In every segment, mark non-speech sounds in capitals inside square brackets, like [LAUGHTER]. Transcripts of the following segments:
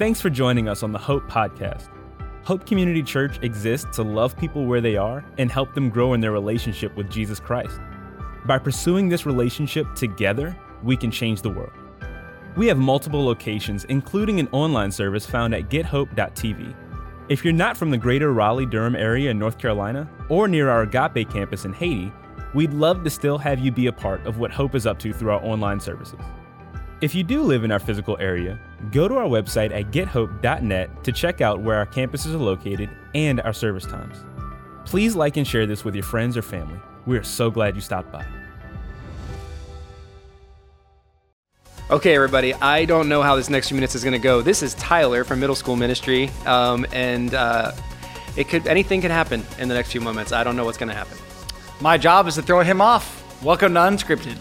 Thanks for joining us on the Hope Podcast. Hope Community Church exists to love people where they are and help them grow in their relationship with Jesus Christ. By pursuing this relationship together, we can change the world. We have multiple locations, including an online service found at gethope.tv. If you're not from the greater Raleigh Durham area in North Carolina or near our Agape campus in Haiti, we'd love to still have you be a part of what Hope is up to through our online services. If you do live in our physical area, go to our website at gethope.net to check out where our campuses are located and our service times. Please like and share this with your friends or family. We are so glad you stopped by. Okay, everybody, I don't know how this next few minutes is going to go. This is Tyler from Middle School Ministry, um, and uh, it could anything could happen in the next few moments. I don't know what's going to happen. My job is to throw him off. Welcome to Unscripted.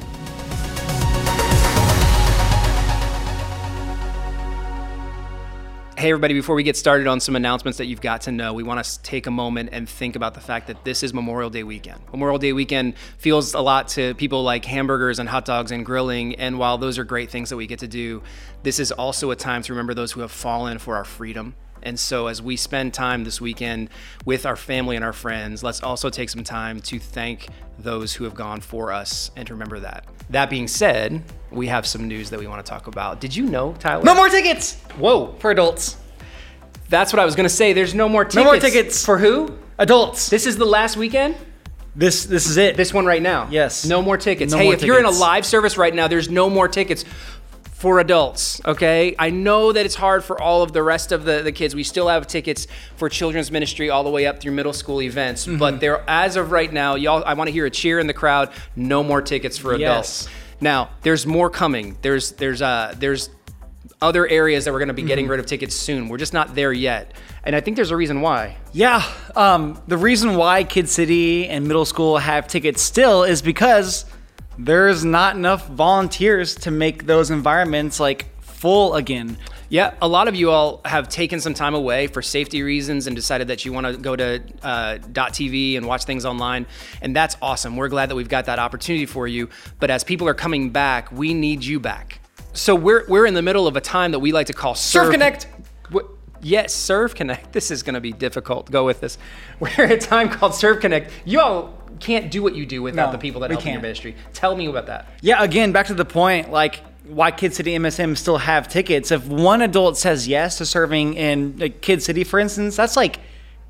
Hey, everybody, before we get started on some announcements that you've got to know, we want to take a moment and think about the fact that this is Memorial Day weekend. Memorial Day weekend feels a lot to people like hamburgers and hot dogs and grilling. And while those are great things that we get to do, this is also a time to remember those who have fallen for our freedom. And so, as we spend time this weekend with our family and our friends, let's also take some time to thank those who have gone for us and to remember that. That being said, we have some news that we want to talk about. Did you know, Tyler? No more tickets Whoa. for adults. That's what I was going to say. There's no more tickets. No more tickets. For who? Adults. This is the last weekend? This this is it. This one right now? Yes. No more tickets. No hey, more if you're in a live service right now, there's no more tickets for adults, okay? I know that it's hard for all of the rest of the, the kids. We still have tickets for children's ministry all the way up through middle school events. Mm-hmm. But there as of right now, y'all I want to hear a cheer in the crowd. No more tickets for adults. Yes. Now, there's more coming. There's there's uh there's other areas that we're going to be getting Mm-hmm. rid of tickets soon. We're just not there yet. And I think there's a reason why. Yeah. Um, the reason why Kid City and middle school have tickets still is because there's not enough volunteers to make those environments like full again. Yeah, a lot of you all have taken some time away for safety reasons and decided that you want to go to uh, .tv and watch things online, and that's awesome. We're glad that we've got that opportunity for you. But as people are coming back, we need you back. So we're we're in the middle of a time that we like to call Surf Connect. Yes, Serve Connect. [LAUGHS] This is going to be difficult. Go with this. [LAUGHS] We're at a time called Serve Connect. You all can't do what you do without No, the people that help in your can't. ministry. Tell me about that. Yeah, again, back to the point, like why Kid City MSM still have tickets. If one adult says yes to serving in like, Kid City, for instance, that's like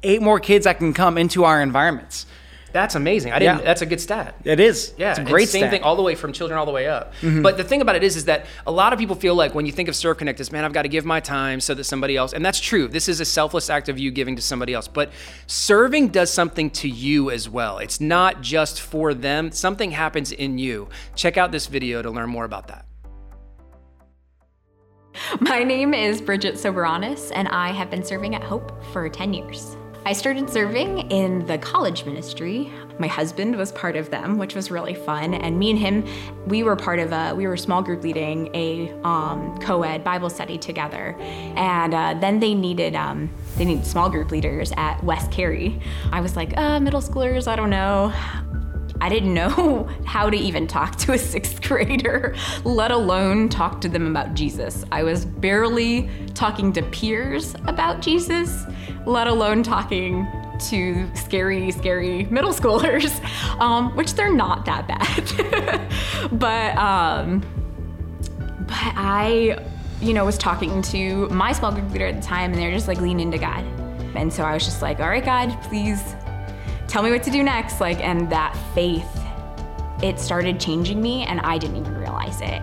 eight more kids that can come into our environments. That's amazing. I didn't. Yeah. That's a good stat. It is. Yeah, it's a and great same stat. Mm-hmm. thing all the way from children all the way up. But the thing about it is, is that a lot of people feel like when you think of Serve Connect, is man, I've got to give my time so that somebody else, and that's true. This is a selfless act of you giving to somebody else. But serving does something to you as well. It's not just for them. Something happens in you. Check out this video to learn more about that. My name is Bridget Soberanis, and I have been serving at Hope for 10 years. I started serving in the college ministry. My husband was part of them, which was really fun. And me and him, we were part of a, we were small group leading a um, co-ed Bible study together. And uh, then they needed, um, they needed small group leaders at West Cary. I was like, uh, middle schoolers, I don't know. I didn't know [LAUGHS] how to even talk to a sixth grader, let alone talk to them about Jesus. I was barely talking to peers about Jesus, let alone talking to scary, scary middle schoolers, [LAUGHS] um, which they're not that bad. [LAUGHS] but, um, but I, you know, was talking to my small group leader at the time, and they're just like leaning into God. And so I was just like, all right, God, please tell me what to do next. Like, and that faith, it started changing me, and I didn't even realize it.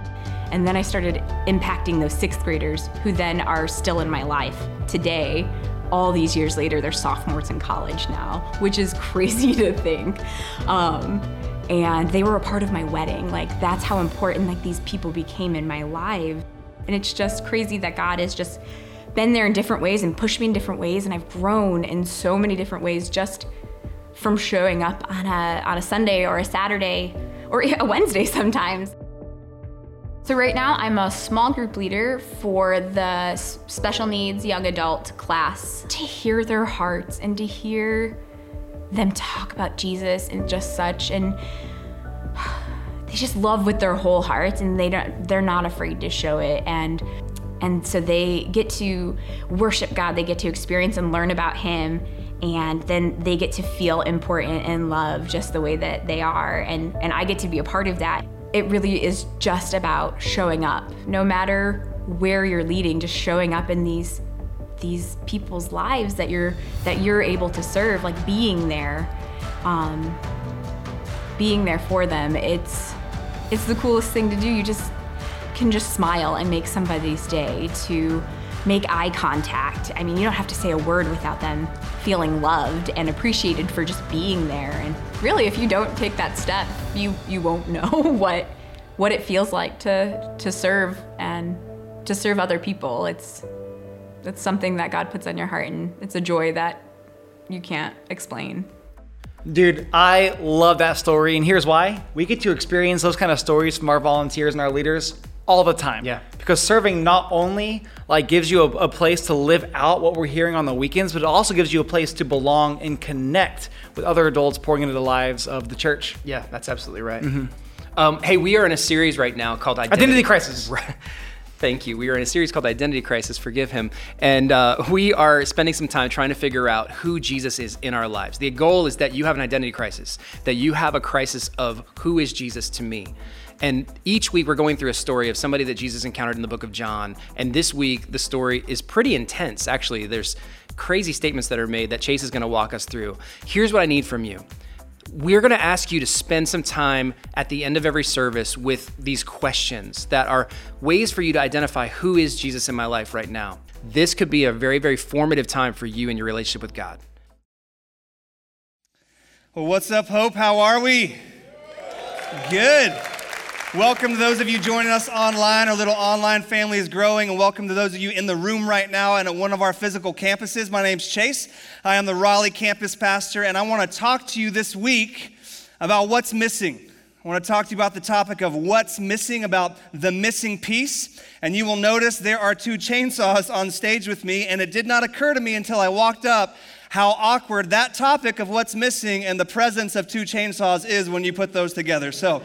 And then I started impacting those sixth graders who then are still in my life today. All these years later, they're sophomores in college now, which is [LAUGHS] crazy to think. Um, and they were a part of my wedding. Like, that's how important like these people became in my life. And it's just crazy that God has just been there in different ways and pushed me in different ways, and I've grown in so many different ways just from showing up on a on a Sunday or a Saturday or [LAUGHS] a Wednesday sometimes. So right now I'm a small group leader for the special needs young adult class. To hear their hearts and to hear them talk about Jesus and just such and [SIGHS] they just love with their whole hearts and they don't they're not afraid to show it and and so they get to worship God, they get to experience and learn about Him, and then they get to feel important and loved just the way that they are. And, and I get to be a part of that. It really is just about showing up, no matter where you're leading, just showing up in these these people's lives that you're that you're able to serve, like being there, um, being there for them. It's it's the coolest thing to do. You just can just smile and make somebody's day to make eye contact. I mean, you don't have to say a word without them feeling loved and appreciated for just being there. And really, if you don't take that step, you you won't [LAUGHS] know what what it feels like to to serve and to serve other people. It's it's something that God puts on your heart, and it's a joy that you can't explain. Dude, I love that story, and here's why. We get to experience those kind of stories from our volunteers and our leaders all the time. Yeah. Because serving not only like gives you a, a, place to live out what we're hearing on the weekends, but it also gives you a place to belong and connect with other adults pouring into the lives of the church. Yeah, that's absolutely right. Mm-hmm. Um, hey, we are in a series right now called Identity, Identity Crisis. [LAUGHS] Thank you. We are in a series called Identity Crisis, Forgive Him. And uh, [LAUGHS] we are spending some time trying to figure out who Jesus is in our lives. The goal is that you have an identity crisis, that you have a crisis of who is Jesus to me. And each week we're going through a story of somebody that Jesus encountered in the book of John. And this week the story is pretty intense, actually. There's crazy statements that are made that Chase is going to walk us through. Here's what I need from you we're going to ask you to spend some time at the end of every service with these questions that are ways for you to identify who is Jesus in my life right now. This could be a very, very formative time for you in your relationship with God. Well, what's up, Hope? How are we? Good. Welcome to those of you joining us online. Our little online family is growing, and welcome to those of you in the room right now and at one of our physical campuses. My name's Chase. I am the Raleigh campus pastor, and I want to talk to you this week about what's missing. I want to talk to you about the topic of what's missing, about the missing piece. And you will notice there are two chainsaws on stage with me, and it did not occur to me until I walked up how awkward that topic of what's missing and the presence of two chainsaws is when you put those together. So,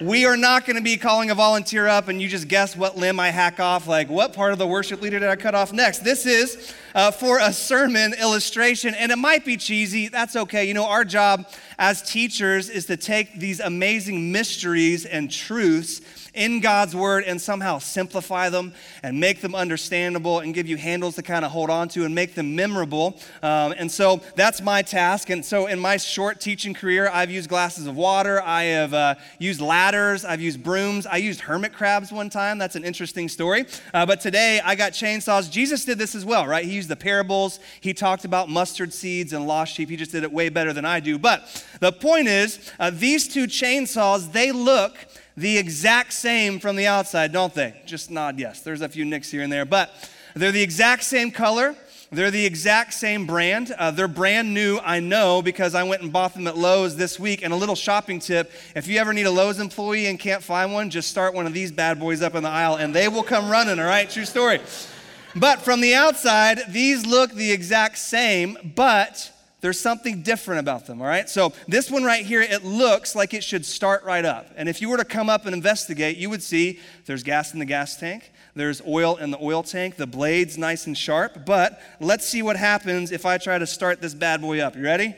we are not going to be calling a volunteer up and you just guess what limb I hack off, like what part of the worship leader did I cut off next. This is uh, for a sermon illustration, and it might be cheesy. That's okay. You know, our job as teachers is to take these amazing mysteries and truths in God's word and somehow simplify them and make them understandable and give you handles to kind of hold on to and make them memorable. Um, and so that's my task. And so in my short teaching career, I've used glasses of water, I have uh, used ladders, I've used brooms, I used hermit crabs one time. That's an interesting story. Uh, but today I got chainsaws. Jesus did this as well, right? He used the parables, he talked about mustard seeds and lost sheep. He just did it way better than I do. But the point is, uh, these two chainsaws, they look the exact same from the outside, don't they? Just nod yes. There's a few nicks here and there, but they're the exact same color. They're the exact same brand. Uh, they're brand new, I know, because I went and bought them at Lowe's this week. And a little shopping tip if you ever need a Lowe's employee and can't find one, just start one of these bad boys up in the aisle and they will come running, all right? True story. But from the outside, these look the exact same, but there's something different about them, all right? So this one right here, it looks like it should start right up. And if you were to come up and investigate, you would see there's gas in the gas tank, there's oil in the oil tank, the blade's nice and sharp. But let's see what happens if I try to start this bad boy up. You ready?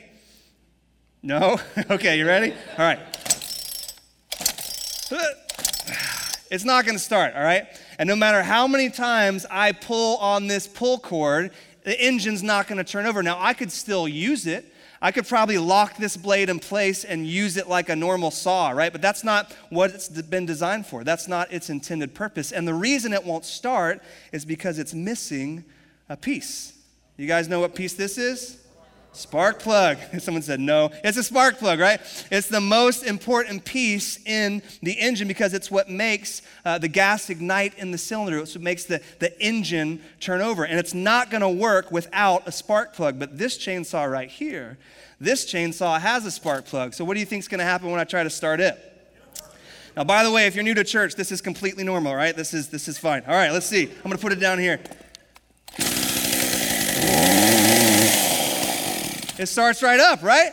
No? [LAUGHS] okay, you ready? All right. It's not gonna start, all right? And no matter how many times I pull on this pull cord, the engine's not going to turn over. Now, I could still use it. I could probably lock this blade in place and use it like a normal saw, right? But that's not what it's been designed for. That's not its intended purpose. And the reason it won't start is because it's missing a piece. You guys know what piece this is? Spark plug. [LAUGHS] Someone said no. It's a spark plug, right? It's the most important piece in the engine because it's what makes uh, the gas ignite in the cylinder. It's what makes the, the engine turn over. And it's not going to work without a spark plug. But this chainsaw right here, this chainsaw has a spark plug. So what do you think is going to happen when I try to start it? Now, by the way, if you're new to church, this is completely normal, right? This is, this is fine. All right, let's see. I'm going to put it down here. It starts right up, right?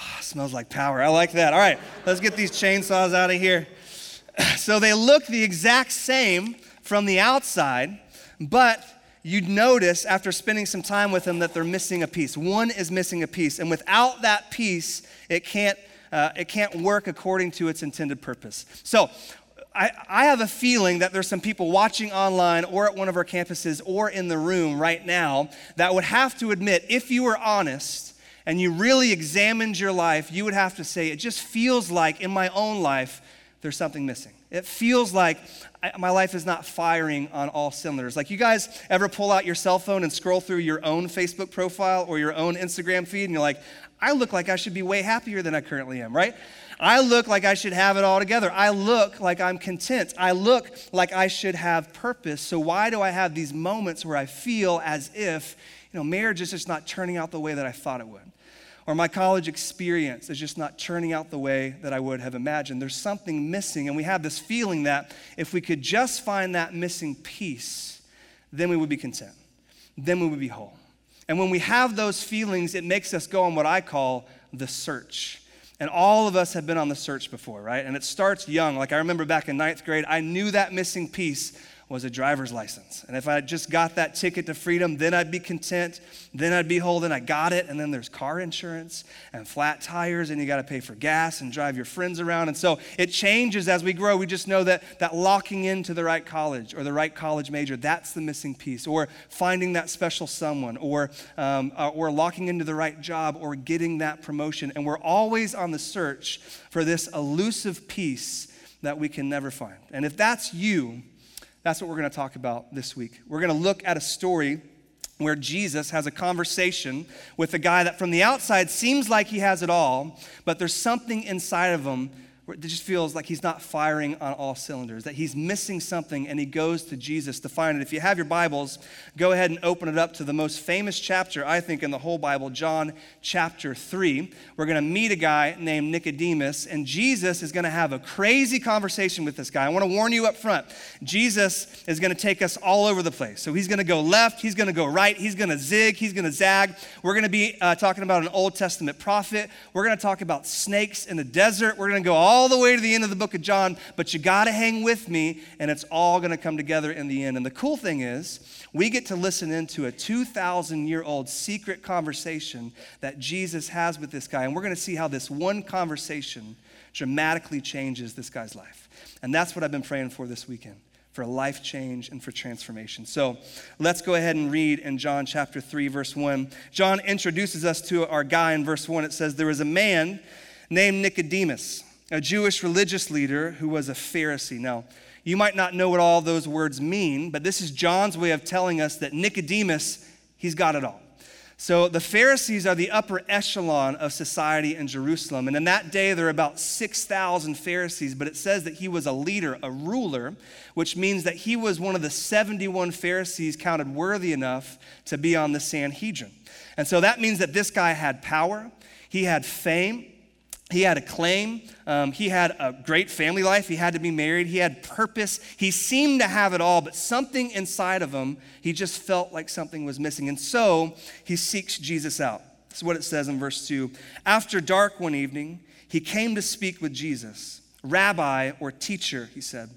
Oh, smells like power. I like that. All right, let's get these chainsaws out of here. [SIGHS] So they look the exact same from the outside, but you'd notice after spending some time with them that they're missing a piece. One is missing a piece, and without that piece, it can't, uh, it can't work according to its intended purpose. So, I, I have a feeling that there's some people watching online or at one of our campuses or in the room right now that would have to admit, if you were honest and you really examined your life, you would have to say, it just feels like in my own life, there's something missing. It feels like I, my life is not firing on all cylinders. Like, you guys ever pull out your cell phone and scroll through your own Facebook profile or your own Instagram feed, and you're like, I look like I should be way happier than I currently am, right? I look like I should have it all together. I look like I'm content. I look like I should have purpose. So, why do I have these moments where I feel as if, you know, marriage is just not turning out the way that I thought it would? Or my college experience is just not turning out the way that I would have imagined. There's something missing, and we have this feeling that if we could just find that missing piece, then we would be content. Then we would be whole. And when we have those feelings, it makes us go on what I call the search. And all of us have been on the search before, right? And it starts young. Like I remember back in ninth grade, I knew that missing piece was a driver's license. And if I just got that ticket to freedom, then I'd be content. Then I'd be holding, I got it. And then there's car insurance and flat tires, and you got to pay for gas and drive your friends around. And so it changes as we grow. We just know that, that locking into the right college or the right college major, that's the missing piece. Or finding that special someone, or, um, uh, or locking into the right job, or getting that promotion. And we're always on the search for this elusive piece that we can never find. And if that's you, that's what we're going to talk about this week. We're going to look at a story where Jesus has a conversation with a guy that from the outside seems like he has it all, but there's something inside of him it just feels like he's not firing on all cylinders, that he's missing something, and he goes to Jesus to find it. If you have your Bibles, go ahead and open it up to the most famous chapter, I think, in the whole Bible, John chapter 3. We're going to meet a guy named Nicodemus, and Jesus is going to have a crazy conversation with this guy. I want to warn you up front Jesus is going to take us all over the place. So he's going to go left, he's going to go right, he's going to zig, he's going to zag. We're going to be uh, talking about an Old Testament prophet, we're going to talk about snakes in the desert, we're going to go all all the way to the end of the book of John, but you got to hang with me, and it's all going to come together in the end. And the cool thing is, we get to listen into a 2,000 year old secret conversation that Jesus has with this guy. And we're going to see how this one conversation dramatically changes this guy's life. And that's what I've been praying for this weekend for a life change and for transformation. So let's go ahead and read in John chapter 3, verse 1. John introduces us to our guy in verse 1. It says, There was a man named Nicodemus a Jewish religious leader who was a Pharisee. Now, you might not know what all those words mean, but this is John's way of telling us that Nicodemus, he's got it all. So the Pharisees are the upper echelon of society in Jerusalem. And in that day, there were about 6,000 Pharisees, but it says that he was a leader, a ruler, which means that he was one of the 71 Pharisees counted worthy enough to be on the Sanhedrin. And so that means that this guy had power, he had fame, he had a claim. Um, he had a great family life. He had to be married. He had purpose. He seemed to have it all, but something inside of him, he just felt like something was missing. And so he seeks Jesus out. This is what it says in verse 2. After dark one evening, he came to speak with Jesus. Rabbi or teacher, he said.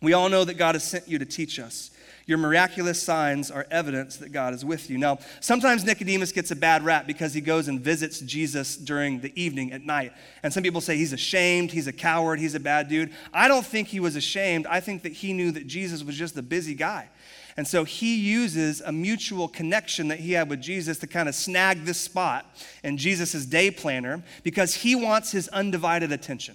We all know that God has sent you to teach us. Your miraculous signs are evidence that God is with you. Now, sometimes Nicodemus gets a bad rap because he goes and visits Jesus during the evening at night. And some people say he's ashamed, he's a coward, he's a bad dude. I don't think he was ashamed. I think that he knew that Jesus was just a busy guy. And so he uses a mutual connection that he had with Jesus to kind of snag this spot in Jesus' day planner because he wants his undivided attention.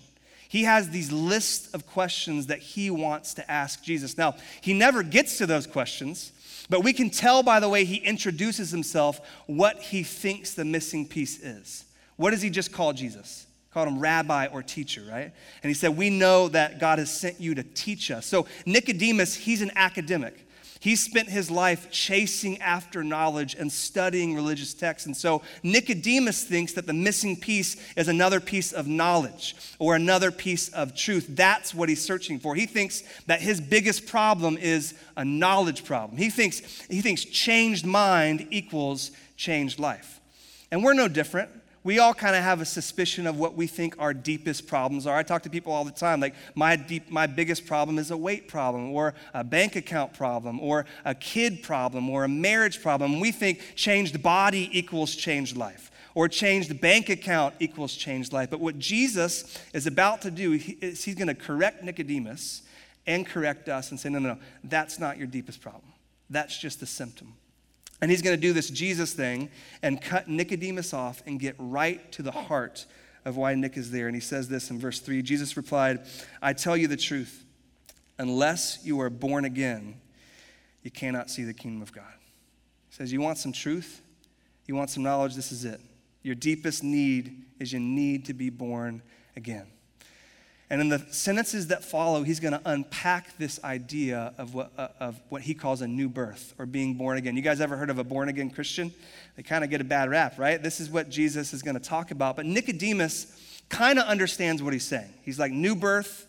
He has these lists of questions that he wants to ask Jesus. Now, he never gets to those questions, but we can tell by the way he introduces himself what he thinks the missing piece is. What does he just call Jesus? Called him rabbi or teacher, right? And he said, We know that God has sent you to teach us. So, Nicodemus, he's an academic. He spent his life chasing after knowledge and studying religious texts. And so Nicodemus thinks that the missing piece is another piece of knowledge or another piece of truth. That's what he's searching for. He thinks that his biggest problem is a knowledge problem. He thinks, he thinks changed mind equals changed life. And we're no different. We all kind of have a suspicion of what we think our deepest problems are. I talk to people all the time, like my deep, my biggest problem is a weight problem, or a bank account problem, or a kid problem, or a marriage problem. We think changed body equals changed life, or changed bank account equals changed life. But what Jesus is about to do is he's going to correct Nicodemus and correct us and say, no, no, no, that's not your deepest problem. That's just a symptom. And he's going to do this Jesus thing and cut Nicodemus off and get right to the heart of why Nick is there. And he says this in verse 3 Jesus replied, I tell you the truth, unless you are born again, you cannot see the kingdom of God. He says, You want some truth? You want some knowledge? This is it. Your deepest need is you need to be born again. And in the sentences that follow, he's going to unpack this idea of what, uh, of what he calls a new birth or being born again. You guys ever heard of a born again Christian? They kind of get a bad rap, right? This is what Jesus is going to talk about. But Nicodemus kind of understands what he's saying. He's like, new birth,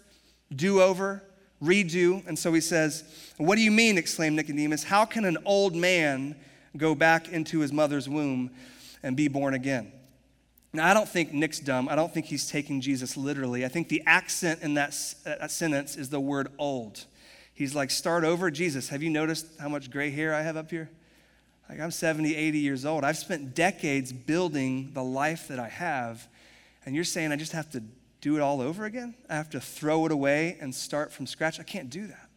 do over, redo. And so he says, What do you mean? exclaimed Nicodemus. How can an old man go back into his mother's womb and be born again? Now, I don't think Nick's dumb. I don't think he's taking Jesus literally. I think the accent in that, uh, that sentence is the word old. He's like, start over. Jesus, have you noticed how much gray hair I have up here? Like, I'm 70, 80 years old. I've spent decades building the life that I have. And you're saying I just have to do it all over again? I have to throw it away and start from scratch? I can't do that.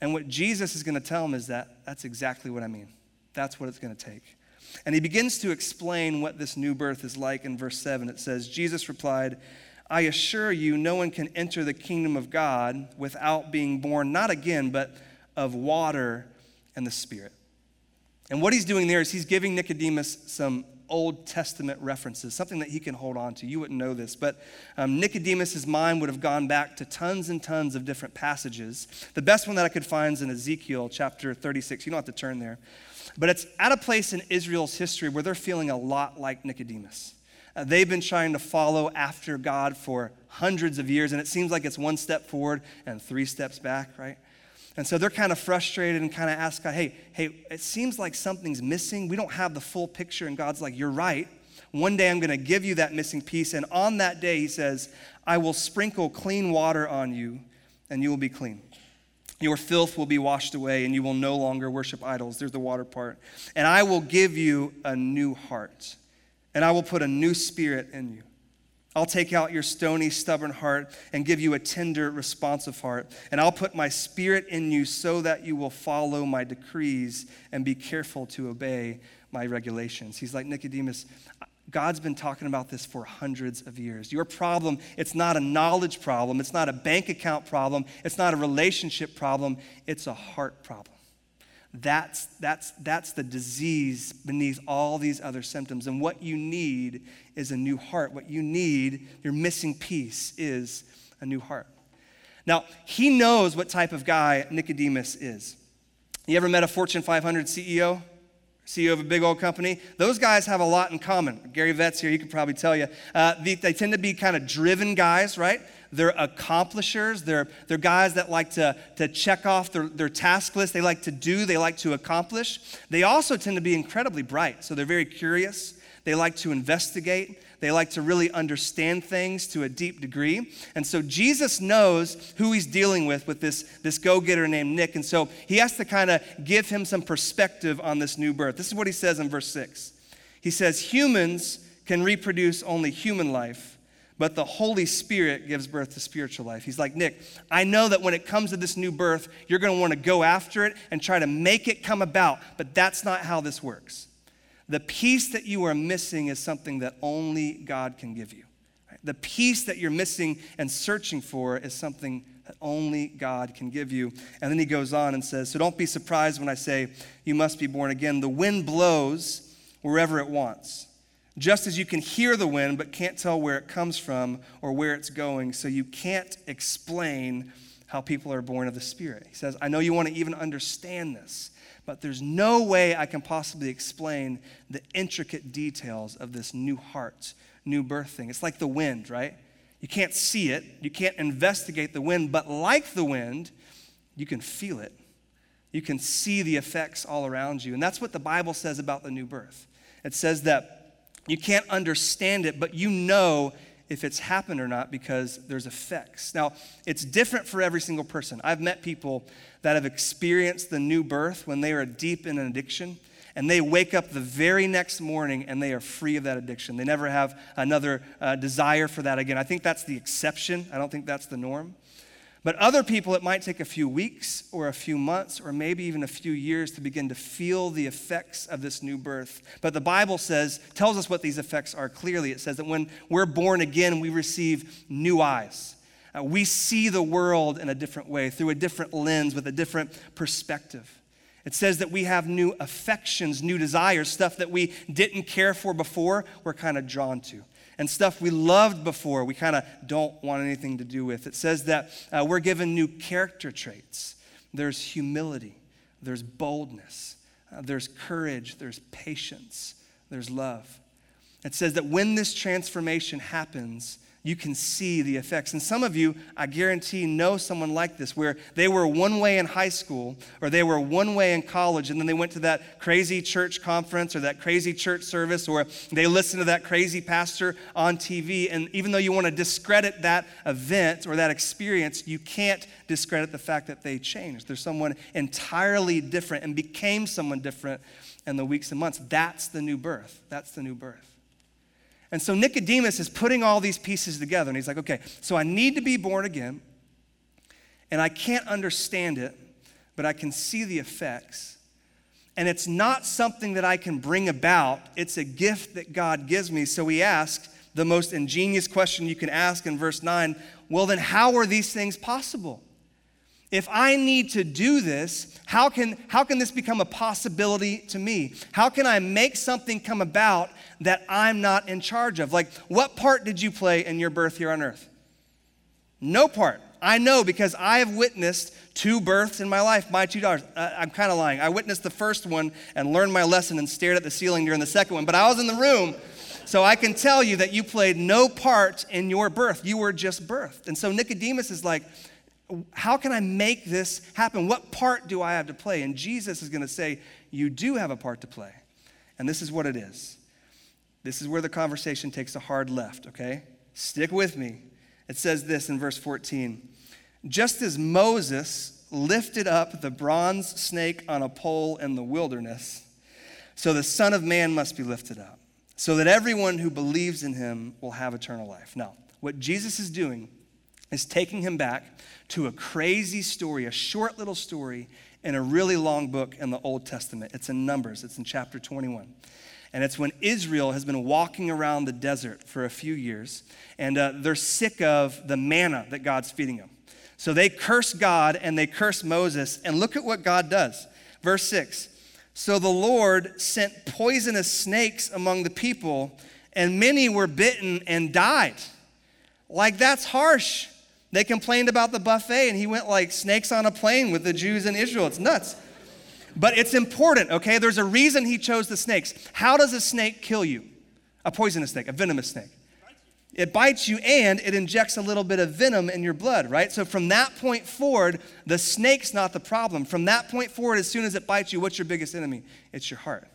And what Jesus is going to tell him is that that's exactly what I mean. That's what it's going to take. And he begins to explain what this new birth is like in verse 7. It says, Jesus replied, I assure you, no one can enter the kingdom of God without being born, not again, but of water and the Spirit. And what he's doing there is he's giving Nicodemus some Old Testament references, something that he can hold on to. You wouldn't know this, but um, Nicodemus's mind would have gone back to tons and tons of different passages. The best one that I could find is in Ezekiel chapter 36. You don't have to turn there. But it's at a place in Israel's history where they're feeling a lot like Nicodemus. Uh, they've been trying to follow after God for hundreds of years, and it seems like it's one step forward and three steps back, right? And so they're kind of frustrated and kind of ask God, hey, hey, it seems like something's missing. We don't have the full picture. And God's like, you're right. One day I'm going to give you that missing piece. And on that day, he says, I will sprinkle clean water on you, and you will be clean. Your filth will be washed away, and you will no longer worship idols. There's the water part. And I will give you a new heart, and I will put a new spirit in you. I'll take out your stony, stubborn heart and give you a tender, responsive heart. And I'll put my spirit in you so that you will follow my decrees and be careful to obey my regulations. He's like, Nicodemus, God's been talking about this for hundreds of years. Your problem, it's not a knowledge problem, it's not a bank account problem, it's not a relationship problem, it's a heart problem. That's, that's, that's the disease beneath all these other symptoms. And what you need is a new heart. What you need, your missing piece, is a new heart. Now, he knows what type of guy Nicodemus is. You ever met a Fortune 500 CEO? CEO of a big old company, those guys have a lot in common. Gary Vett's here, he could probably tell you. Uh, they, they, tend to be kind of driven guys, right? They're accomplishers. They're, they're guys that like to, to check off their, their task list. They like to do, they like to accomplish. They also tend to be incredibly bright, so they're very curious. They like to investigate. They like to really understand things to a deep degree. And so Jesus knows who he's dealing with with this, this go getter named Nick. And so he has to kind of give him some perspective on this new birth. This is what he says in verse 6. He says, Humans can reproduce only human life, but the Holy Spirit gives birth to spiritual life. He's like, Nick, I know that when it comes to this new birth, you're going to want to go after it and try to make it come about, but that's not how this works. The piece that you are missing is something that only God can give you. The piece that you're missing and searching for is something that only God can give you. And then he goes on and says, So don't be surprised when I say you must be born again. The wind blows wherever it wants. Just as you can hear the wind but can't tell where it comes from or where it's going, so you can't explain how people are born of the Spirit. He says, I know you want to even understand this but there's no way I can possibly explain the intricate details of this new heart, new birth thing. It's like the wind, right? You can't see it, you can't investigate the wind, but like the wind, you can feel it. You can see the effects all around you. And that's what the Bible says about the new birth. It says that You can't understand it, but you know if it's happened or not because there's effects. Now, it's different for every single person. I've met people that have experienced the new birth when they are deep in an addiction and they wake up the very next morning and they are free of that addiction. They never have another uh, desire for that again. I think that's the exception. I don't think that's the norm. But other people, it might take a few weeks or a few months or maybe even a few years to begin to feel the effects of this new birth. But the Bible says, tells us what these effects are clearly. It says that when we're born again, we receive new eyes. Uh, we see the world in a different way, through a different lens, with a different perspective. It says that we have new affections, new desires, stuff that we didn't care for before, we're kind of drawn to. And stuff we loved before, we kind of don't want anything to do with. It says that uh, we're given new character traits. There's humility, there's boldness, uh, there's courage, there's patience, there's love. It says that when this transformation happens, you can see the effects. And some of you, I guarantee, know someone like this where they were one way in high school or they were one way in college and then they went to that crazy church conference or that crazy church service or they listened to that crazy pastor on TV. And even though you want to discredit that event or that experience, you can't discredit the fact that they changed. They're someone entirely different and became someone different in the weeks and months. That's the new birth. That's the new birth. And so Nicodemus is putting all these pieces together, and he's like, okay, so I need to be born again, and I can't understand it, but I can see the effects. And it's not something that I can bring about, it's a gift that God gives me. So he asks the most ingenious question you can ask in verse 9 well, then, how are these things possible? If I need to do this, how can, how can this become a possibility to me? How can I make something come about that I'm not in charge of? Like, what part did you play in your birth here on earth? No part. I know because I have witnessed two births in my life, my two daughters. I'm kind of lying. I witnessed the first one and learned my lesson and stared at the ceiling during the second one, but I was in the room. So I can tell you that you played no part in your birth. You were just birthed. And so Nicodemus is like, how can I make this happen? What part do I have to play? And Jesus is going to say, You do have a part to play. And this is what it is. This is where the conversation takes a hard left, okay? Stick with me. It says this in verse 14 Just as Moses lifted up the bronze snake on a pole in the wilderness, so the Son of Man must be lifted up, so that everyone who believes in him will have eternal life. Now, what Jesus is doing is taking him back to a crazy story, a short little story in a really long book in the Old Testament. It's in Numbers, it's in chapter 21. And it's when Israel has been walking around the desert for a few years, and uh, they're sick of the manna that God's feeding them. So they curse God and they curse Moses, and look at what God does. Verse 6 So the Lord sent poisonous snakes among the people, and many were bitten and died. Like, that's harsh. They complained about the buffet, and he went like snakes on a plane with the Jews in Israel. It's nuts. But it's important, okay? There's a reason he chose the snakes. How does a snake kill you? A poisonous snake, a venomous snake. It bites you and it injects a little bit of venom in your blood, right? So from that point forward, the snake's not the problem. From that point forward, as soon as it bites you, what's your biggest enemy? It's your heart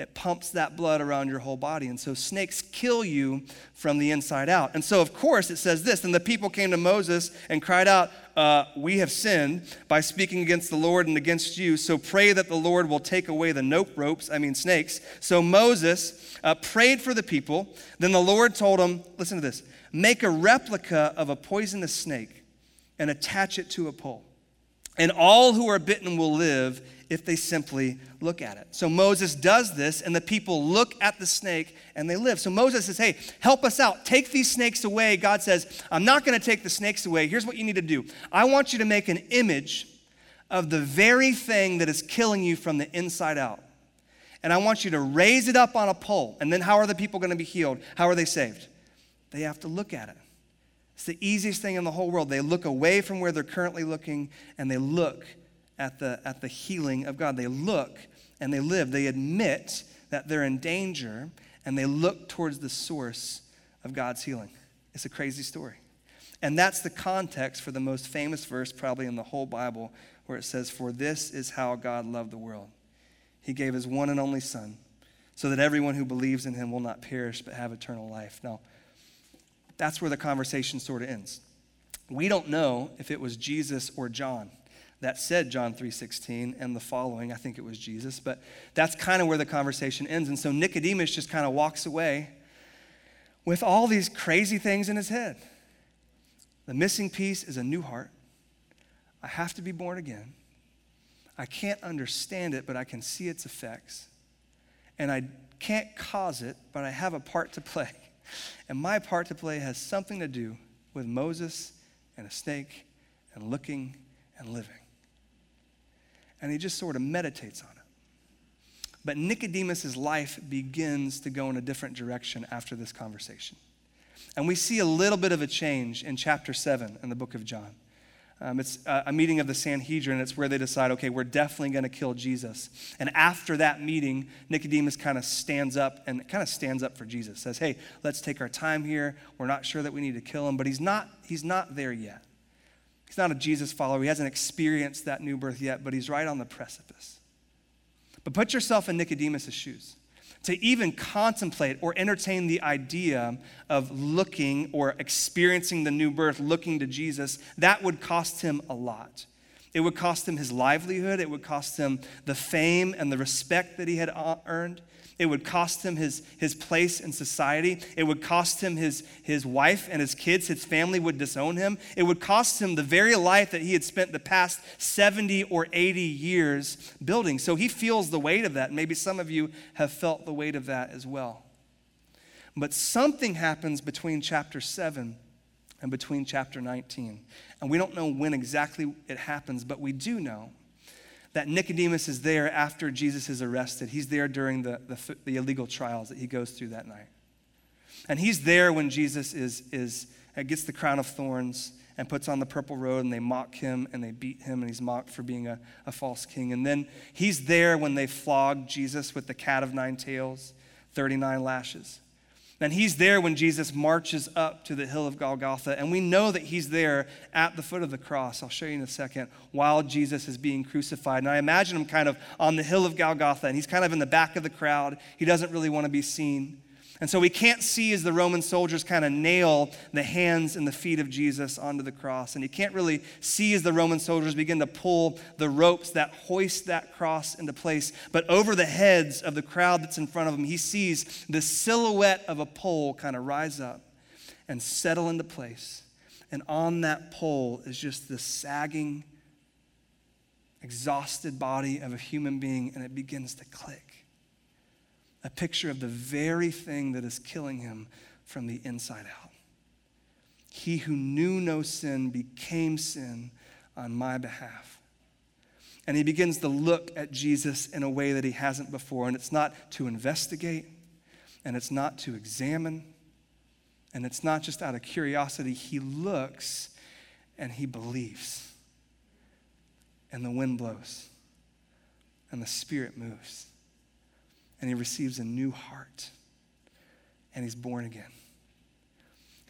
it pumps that blood around your whole body. And so snakes kill you from the inside out. And so, of course, it says this And the people came to Moses and cried out, uh, We have sinned by speaking against the Lord and against you. So pray that the Lord will take away the nope ropes, I mean snakes. So Moses uh, prayed for the people. Then the Lord told him, Listen to this make a replica of a poisonous snake and attach it to a pole. And all who are bitten will live if they simply look at it. So Moses does this, and the people look at the snake and they live. So Moses says, Hey, help us out. Take these snakes away. God says, I'm not going to take the snakes away. Here's what you need to do I want you to make an image of the very thing that is killing you from the inside out. And I want you to raise it up on a pole. And then how are the people going to be healed? How are they saved? They have to look at it. It's the easiest thing in the whole world. They look away from where they're currently looking and they look at the, at the healing of God. They look and they live. They admit that they're in danger and they look towards the source of God's healing. It's a crazy story. And that's the context for the most famous verse, probably in the whole Bible, where it says, For this is how God loved the world. He gave his one and only Son so that everyone who believes in him will not perish but have eternal life. Now, that's where the conversation sort of ends. We don't know if it was Jesus or John that said John 3:16 and the following. I think it was Jesus, but that's kind of where the conversation ends. And so Nicodemus just kind of walks away with all these crazy things in his head. The missing piece is a new heart. I have to be born again. I can't understand it, but I can see its effects. And I can't cause it, but I have a part to play. [LAUGHS] And my part to play has something to do with Moses and a snake and looking and living. And he just sort of meditates on it. But Nicodemus' life begins to go in a different direction after this conversation. And we see a little bit of a change in chapter 7 in the book of John. Um, it's a meeting of the Sanhedrin. It's where they decide, okay, we're definitely going to kill Jesus. And after that meeting, Nicodemus kind of stands up and kind of stands up for Jesus. Says, hey, let's take our time here. We're not sure that we need to kill him, but he's not, he's not there yet. He's not a Jesus follower. He hasn't experienced that new birth yet, but he's right on the precipice. But put yourself in Nicodemus' shoes to even contemplate or entertain the idea of looking or experiencing the new birth, looking to Jesus, that would cost him a lot. It would cost him his livelihood. It would cost him the fame and the respect that he had earned. It would cost him his, his place in society. It would cost him his, his wife and his kids. His family would disown him. It would cost him the very life that he had spent the past 70 or 80 years building. So he feels the weight of that. Maybe some of you have felt the weight of that as well. But something happens between chapter 7 and between chapter 19. And we don't know when exactly it happens, but we do know that Nicodemus is there after Jesus is arrested. He's there during the, the, the, illegal trials that he goes through that night. And he's there when Jesus is, is, uh, gets the crown of thorns and puts on the purple robe, and they mock him and they beat him, and he's mocked for being a, a false king. And then he's there when they flog Jesus with the cat of nine tails, 39 lashes. And he's there when Jesus marches up to the hill of Golgotha. And we know that he's there at the foot of the cross. I'll show you in a second while Jesus is being crucified. And I imagine him kind of on the hill of Golgotha, and he's kind of in the back of the crowd. He doesn't really want to be seen. And so we can't see as the Roman soldiers kind of nail the hands and the feet of Jesus onto the cross. And you can't really see as the Roman soldiers begin to pull the ropes that hoist that cross into place. But over the heads of the crowd that's in front of him, he sees the silhouette of a pole kind of rise up and settle into place. And on that pole is just the sagging, exhausted body of a human being, and it begins to click a picture of the very thing that is killing him from the inside out. He who knew no sin became sin on my behalf. And he begins to look at Jesus in a way that he hasn't before. And it's not to investigate, and it's not to examine, and it's not just out of curiosity. He looks and he believes. And the wind blows, and the Spirit moves and he receives a new heart and he's born again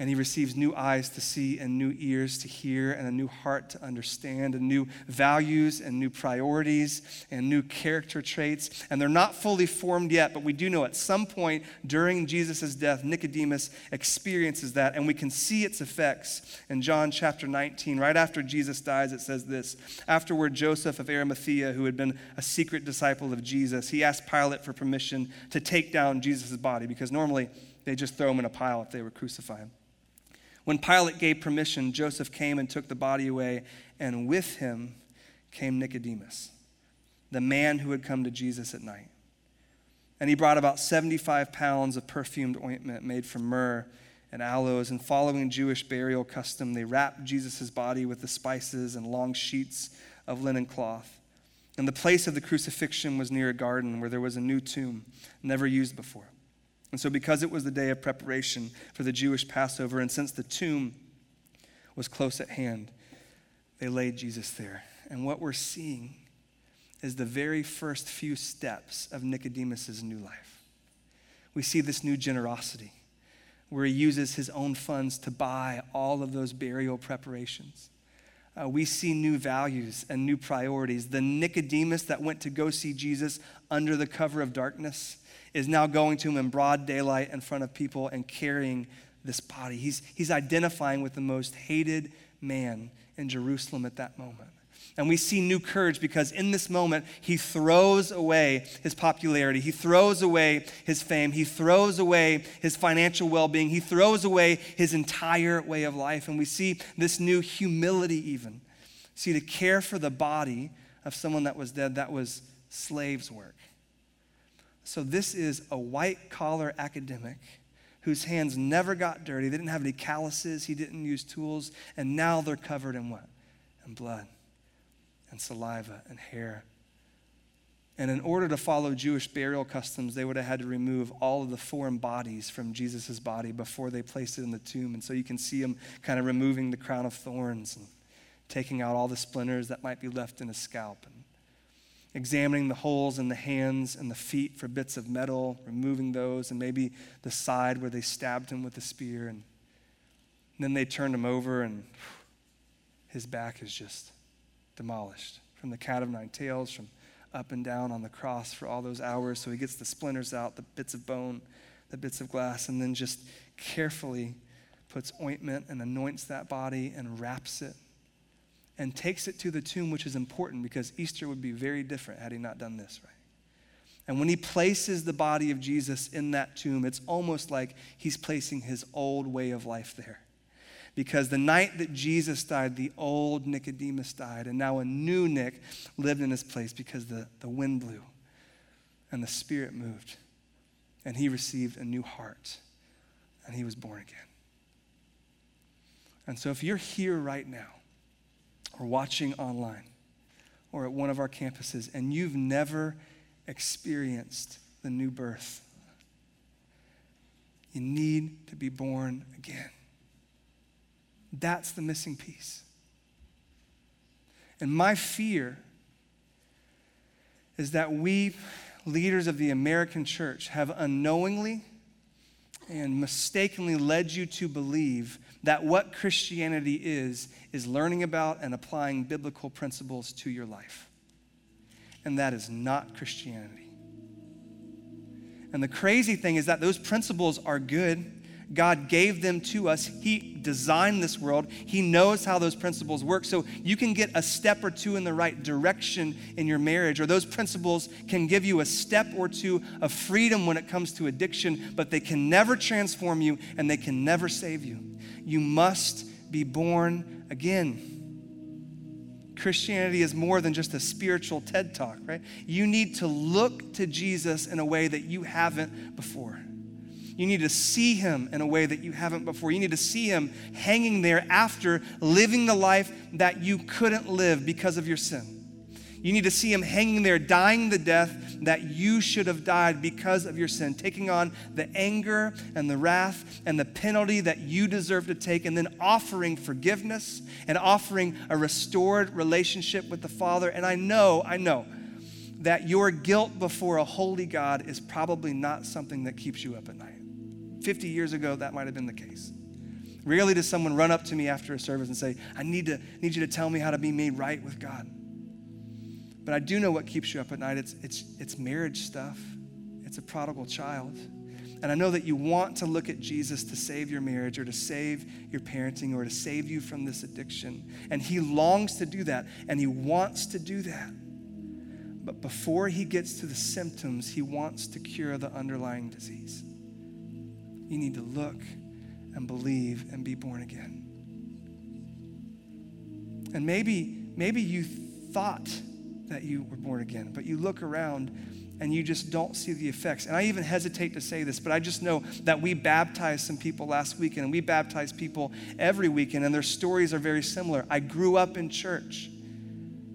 and he receives new eyes to see and new ears to hear and a new heart to understand and new values and new priorities and new character traits. And they're not fully formed yet but we do know at some point during jesus' death nicodemus experiences that and we can see its effects in john chapter 19 right after jesus dies it says this afterward joseph of arimathea who had been a secret disciple of jesus he asked pilate for permission to take down jesus' body because normally they just throw him in a pile if they were crucified when Pilate gave permission, Joseph came and took the body away, and with him came Nicodemus, the man who had come to Jesus at night. And he brought about 75 pounds of perfumed ointment made from myrrh and aloes. And following Jewish burial custom, they wrapped Jesus' body with the spices and long sheets of linen cloth. And the place of the crucifixion was near a garden where there was a new tomb, never used before. And so, because it was the day of preparation for the Jewish Passover, and since the tomb was close at hand, they laid Jesus there. And what we're seeing is the very first few steps of Nicodemus' new life. We see this new generosity where he uses his own funds to buy all of those burial preparations. Uh, we see new values and new priorities. The Nicodemus that went to go see Jesus under the cover of darkness is now going to him in broad daylight in front of people and carrying this body. He's, he's identifying with the most hated man in Jerusalem at that moment. And we see new courage because in this moment, he throws away his popularity. He throws away his fame. He throws away his financial well being. He throws away his entire way of life. And we see this new humility, even. See, to care for the body of someone that was dead, that was slave's work. So, this is a white collar academic whose hands never got dirty. They didn't have any calluses, he didn't use tools, and now they're covered in what? In blood and saliva and hair. And in order to follow Jewish burial customs, they would have had to remove all of the foreign bodies from Jesus' body before they placed it in the tomb. And so you can see him kind of removing the crown of thorns and taking out all the splinters that might be left in his scalp. And examining the holes in the hands and the feet for bits of metal, removing those, and maybe the side where they stabbed him with the spear. And then they turned him over, and his back is just demolished from the cat of nine tails, from up and down on the cross for all those hours. So he gets the splinters out, the bits of bone, the bits of glass, and then just carefully puts ointment and anoints that body and wraps it and takes it to the tomb, which is important because Easter would be very different had he not done this, right? And when he places the body of Jesus in that tomb, it's almost like he's placing his old way of life there. Because the night that Jesus died, the old Nicodemus died, and now a new Nick lived in his place because the, the wind blew and the Spirit moved, and he received a new heart, and he was born again. And so if you're here right now, or watching online or at one of our campuses and you've never experienced the new birth, you need to be born again. That's the missing piece. And my fear is that we, leaders of the American church, have unknowingly and mistakenly led you to believe that what Christianity is, is learning about and applying biblical principles to your life. And that is not Christianity. And the crazy thing is that those principles are good. God gave them to us. He designed this world. He knows how those principles work. So you can get a step or two in the right direction in your marriage, or those principles can give you a step or two of freedom when it comes to addiction, but they can never transform you and they can never save you. You must be born again. Christianity is more than just a spiritual TED talk, right? You need to look to Jesus in a way that you haven't before. You need to see him in a way that you haven't before. You need to see him hanging there after living the life that you couldn't live because of your sin. You need to see him hanging there, dying the death that you should have died because of your sin, taking on the anger and the wrath and the penalty that you deserve to take, and then offering forgiveness and offering a restored relationship with the Father. And I know, I know that your guilt before a holy God is probably not something that keeps you up at night. 50 years ago, that might have been the case. Rarely does someone run up to me after a service and say, I need, to, need you to tell me how to be made right with God. But I do know what keeps you up at night. It's, it's, it's marriage stuff, it's a prodigal child. And I know that you want to look at Jesus to save your marriage or to save your parenting or to save you from this addiction. And He longs to do that, and He wants to do that. But before He gets to the symptoms, He wants to cure the underlying disease. You need to look and believe and be born again. And maybe, maybe you thought that you were born again, but you look around and you just don't see the effects. And I even hesitate to say this, but I just know that we baptized some people last weekend and we baptize people every weekend, and their stories are very similar. I grew up in church.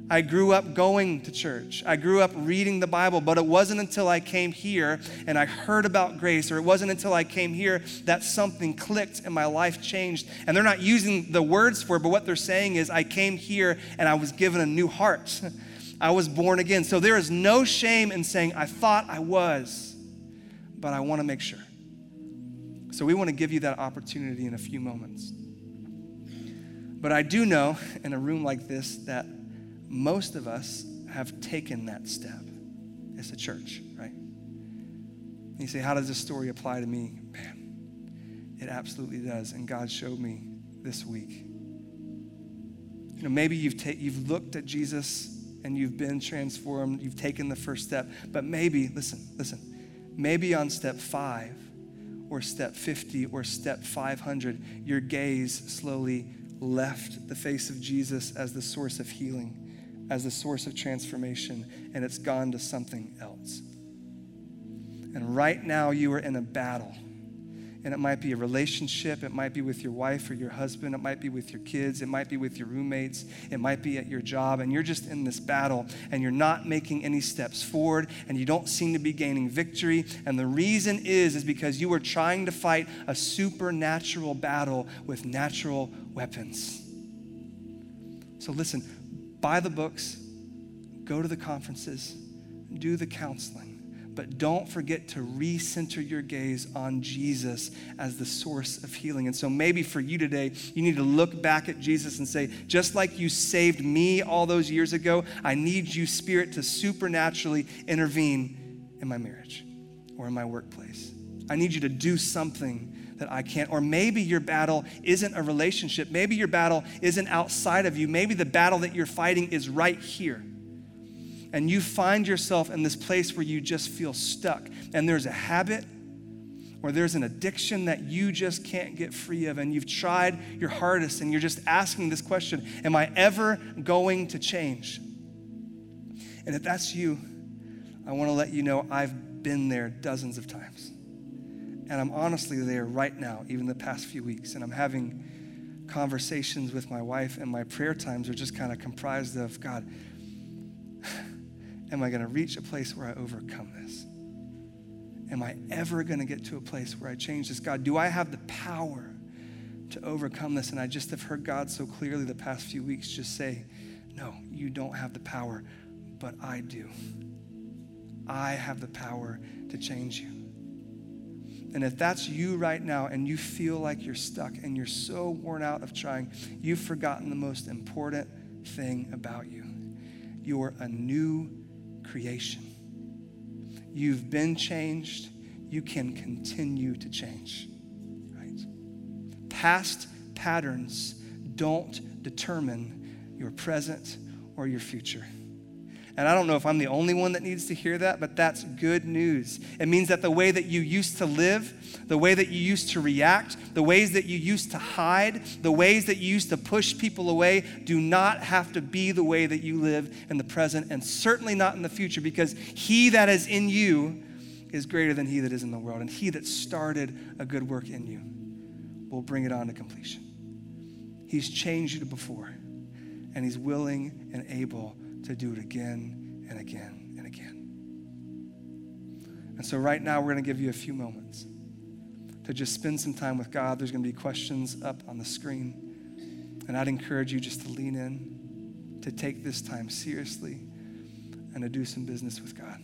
I grew up going to church. I grew up reading the Bible, but it wasn't until I came here and I heard about grace, or it wasn't until I came here that something clicked and my life changed. And they're not using the words for it, but what they're saying is, I came here and I was given a new heart. I was born again. So there is no shame in saying, I thought I was, but I want to make sure. So we want to give you that opportunity in a few moments. But I do know in a room like this that most of us have taken that step. It's a church, right? And you say, How does this story apply to me? Man, it absolutely does. And God showed me this week. You know, maybe you've, ta- you've looked at Jesus and you've been transformed, you've taken the first step, but maybe, listen, listen, maybe on step five or step 50 or step 500, your gaze slowly left the face of Jesus as the source of healing, as the source of transformation, and it's gone to something else. And right now, you are in a battle and it might be a relationship, it might be with your wife or your husband, it might be with your kids, it might be with your roommates, it might be at your job, and you're just in this battle and you're not making any steps forward and you don't seem to be gaining victory. And the reason is is because you are trying to fight a supernatural battle with natural weapons. So listen, buy the books, go to the conferences, do the counseling but don't forget to recenter your gaze on Jesus as the source of healing. And so maybe for you today, you need to look back at Jesus and say, just like you saved me all those years ago, I need you, Spirit, to supernaturally intervene in my marriage or in my workplace. I need you to do something that I can't. Or maybe your battle isn't a relationship. Maybe your battle isn't outside of you. Maybe the battle that you're fighting is right here and you find yourself in this place where you just feel stuck, and there's a habit or there's an addiction that you just can't get free of, and you've tried your hardest, and you're just asking this question Am I ever going to change? And if that's you, I want to let you know I've been there dozens of times. And I'm honestly there right now, even the past few weeks. And I'm having conversations with my wife, and my prayer times are just kind of comprised of God, [SIGHS] am I going to reach a place where I overcome this? Am I ever going to get to a place where I change this? God, do I have the power to overcome this? And I just have heard God so clearly the past few weeks just say, No, you don't have the power, but I do. I have the power to change you. And if that's you right now and you feel like you're stuck and you're so worn out of trying, you've forgotten the most important thing about you. You're a new creation. You've been changed. You can continue to change. Right? Past patterns don't determine your present or your future. And I don't know if I'm the only one that needs to hear that, but that's good news. It means that the way that you used to live, the way that you used to react, the ways that you used to hide, the ways that you used to push people away do not have to be the way that you live in the present and certainly not in the future because he that is in you is greater than he that is in the world. And he that started a good work in you will bring it on to completion. He's changed you before, and he's willing and able to do it again and again and again. And so, right now, we're going to give you a few moments to just spend some time with God. There's going to be questions up on the screen. And I'd encourage you just to lean in, to take this time seriously, and to do some business with God.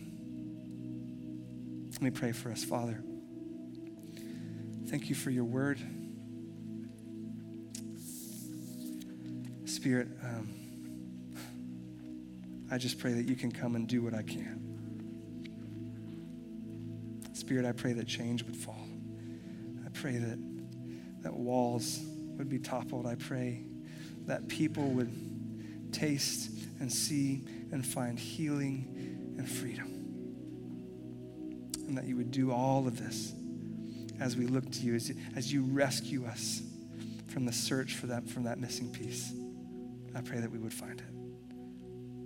Let me pray for us, Father. Thank you for your word. Spirit, um, I just pray that you can come and do what I can. Spirit, I pray that change would fall. I pray that, that walls would be toppled. I pray that people would taste and see and find healing and freedom. And that you would do all of this as we look to you, as, as you rescue us from the search for that, from that missing piece. I pray that we would find it.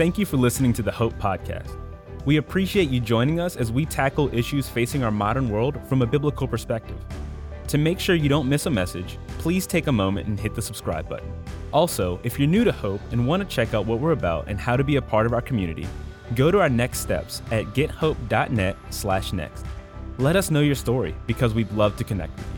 Thank you for listening to the Hope Podcast. We appreciate you joining us as we tackle issues facing our modern world from a biblical perspective. To make sure you don't miss a message, please take a moment and hit the subscribe button. Also, if you're new to Hope and want to check out what we're about and how to be a part of our community, go to our next steps at gethope.net/next. Let us know your story because we'd love to connect with you.